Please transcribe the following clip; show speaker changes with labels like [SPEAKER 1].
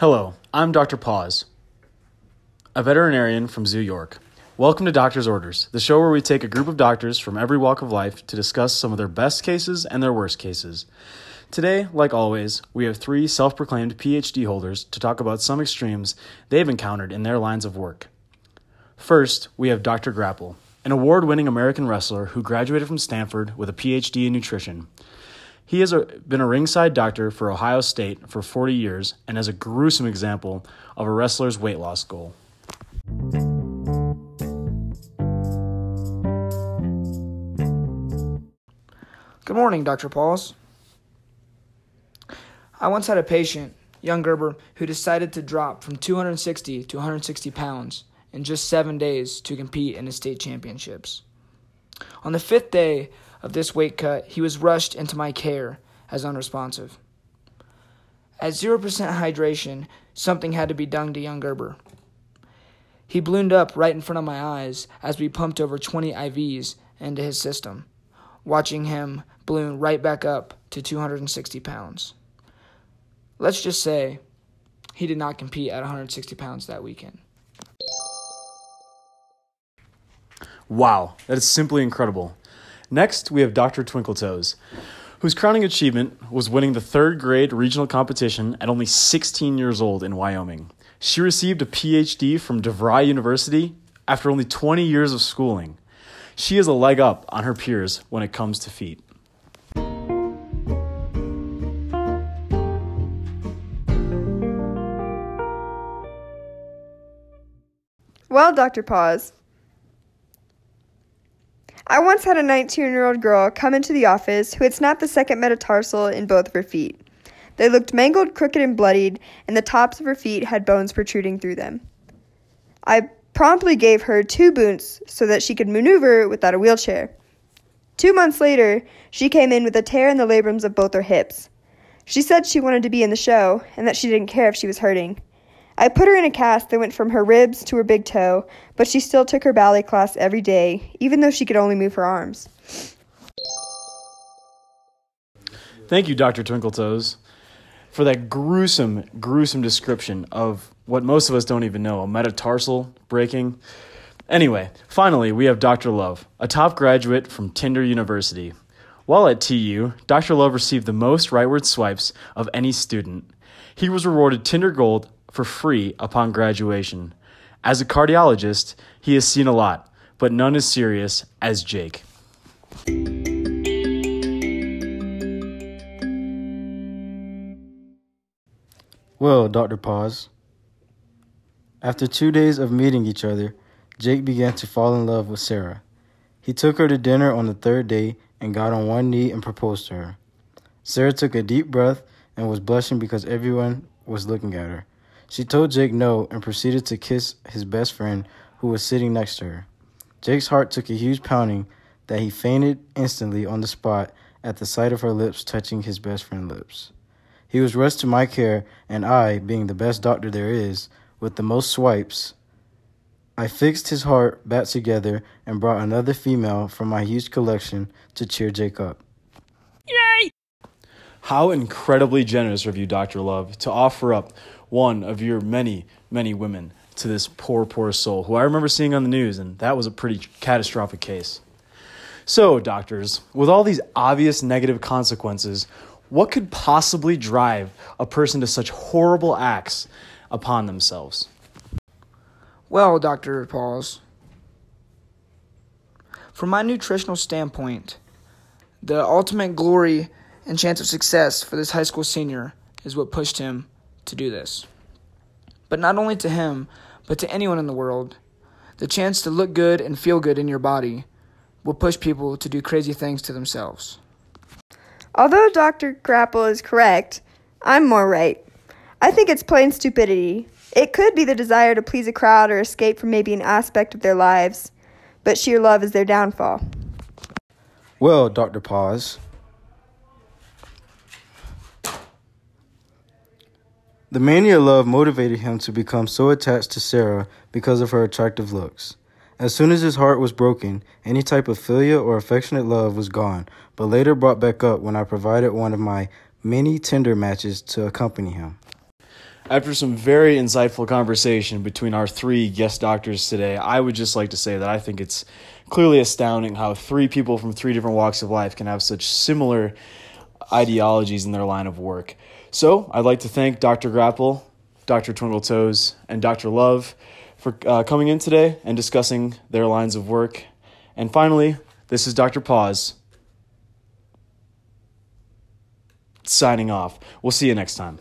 [SPEAKER 1] Hello, I'm Dr. Paws, a veterinarian from Zoo York. Welcome to Doctor's Orders, the show where we take a group of doctors from every walk of life to discuss some of their best cases and their worst cases. Today, like always, we have three self proclaimed PhD holders to talk about some extremes they've encountered in their lines of work. First, we have Dr. Grapple, an award winning American wrestler who graduated from Stanford with a PhD in nutrition. He has a, been a ringside doctor for Ohio State for 40 years and is a gruesome example of a wrestler's weight loss goal.
[SPEAKER 2] Good morning, Dr. Paws. I once had a patient, young Gerber, who decided to drop from 260 to 160 pounds in just seven days to compete in the state championships. On the fifth day of this weight cut, he was rushed into my care as unresponsive. At 0% hydration, something had to be done to young Gerber. He ballooned up right in front of my eyes as we pumped over 20 IVs into his system, watching him balloon right back up to 260 pounds. Let's just say he did not compete at 160 pounds that weekend.
[SPEAKER 1] Wow, that is simply incredible. Next, we have Dr. Twinkletoes, whose crowning achievement was winning the third grade regional competition at only 16 years old in Wyoming. She received a PhD from DeVry University after only 20 years of schooling. She has a leg up on her peers when it comes to feet.
[SPEAKER 3] Well, Dr. Paws, I once had a 19 year old girl come into the office who had snapped the second metatarsal in both of her feet. They looked mangled, crooked, and bloodied, and the tops of her feet had bones protruding through them. I promptly gave her two boots so that she could maneuver without a wheelchair. Two months later, she came in with a tear in the labrums of both her hips. She said she wanted to be in the show and that she didn't care if she was hurting. I put her in a cast that went from her ribs to her big toe, but she still took her ballet class every day, even though she could only move her arms.
[SPEAKER 1] Thank you, Dr. Twinkletoes, for that gruesome, gruesome description of what most of us don't even know a metatarsal breaking. Anyway, finally, we have Dr. Love, a top graduate from Tinder University. While at TU, Dr. Love received the most rightward swipes of any student. He was rewarded Tinder Gold for free upon graduation. As a cardiologist, he has seen a lot, but none as serious as Jake.
[SPEAKER 4] Well, Dr. Paws, after two days of meeting each other, Jake began to fall in love with Sarah. He took her to dinner on the third day and got on one knee and proposed to her. Sarah took a deep breath and was blushing because everyone was looking at her. She told Jake no and proceeded to kiss his best friend who was sitting next to her. Jake's heart took a huge pounding that he fainted instantly on the spot at the sight of her lips touching his best friend's lips. He was rushed to my care, and I, being the best doctor there is, with the most swipes, I fixed his heart back together and brought another female from my huge collection to cheer Jake up.
[SPEAKER 1] Yay! How incredibly generous of you, Dr. Love, to offer up one of your many, many women to this poor, poor soul who I remember seeing on the news, and that was a pretty catastrophic case. So, doctors, with all these obvious negative consequences, what could possibly drive a person to such horrible acts upon themselves?
[SPEAKER 2] Well, Dr. Paws, from my nutritional standpoint, the ultimate glory and chance of success for this high school senior is what pushed him to do this. But not only to him, but to anyone in the world, the chance to look good and feel good in your body will push people to do crazy things to themselves.
[SPEAKER 3] Although Dr. Grapple is correct, I'm more right. I think it's plain stupidity. It could be the desire to please a crowd or escape from maybe an aspect of their lives, but sheer love is their downfall.
[SPEAKER 4] Well, Dr. Paws, The mania love motivated him to become so attached to Sarah because of her attractive looks. As soon as his heart was broken, any type of filial or affectionate love was gone, but later brought back up when I provided one of my many Tinder matches to accompany him.
[SPEAKER 1] After some very insightful conversation between our three guest doctors today, I would just like to say that I think it's clearly astounding how three people from three different walks of life can have such similar ideologies in their line of work. So, I'd like to thank Dr. Grapple, Dr. Twinkle Toes, and Dr. Love for uh, coming in today and discussing their lines of work. And finally, this is Dr. Paws signing off. We'll see you next time.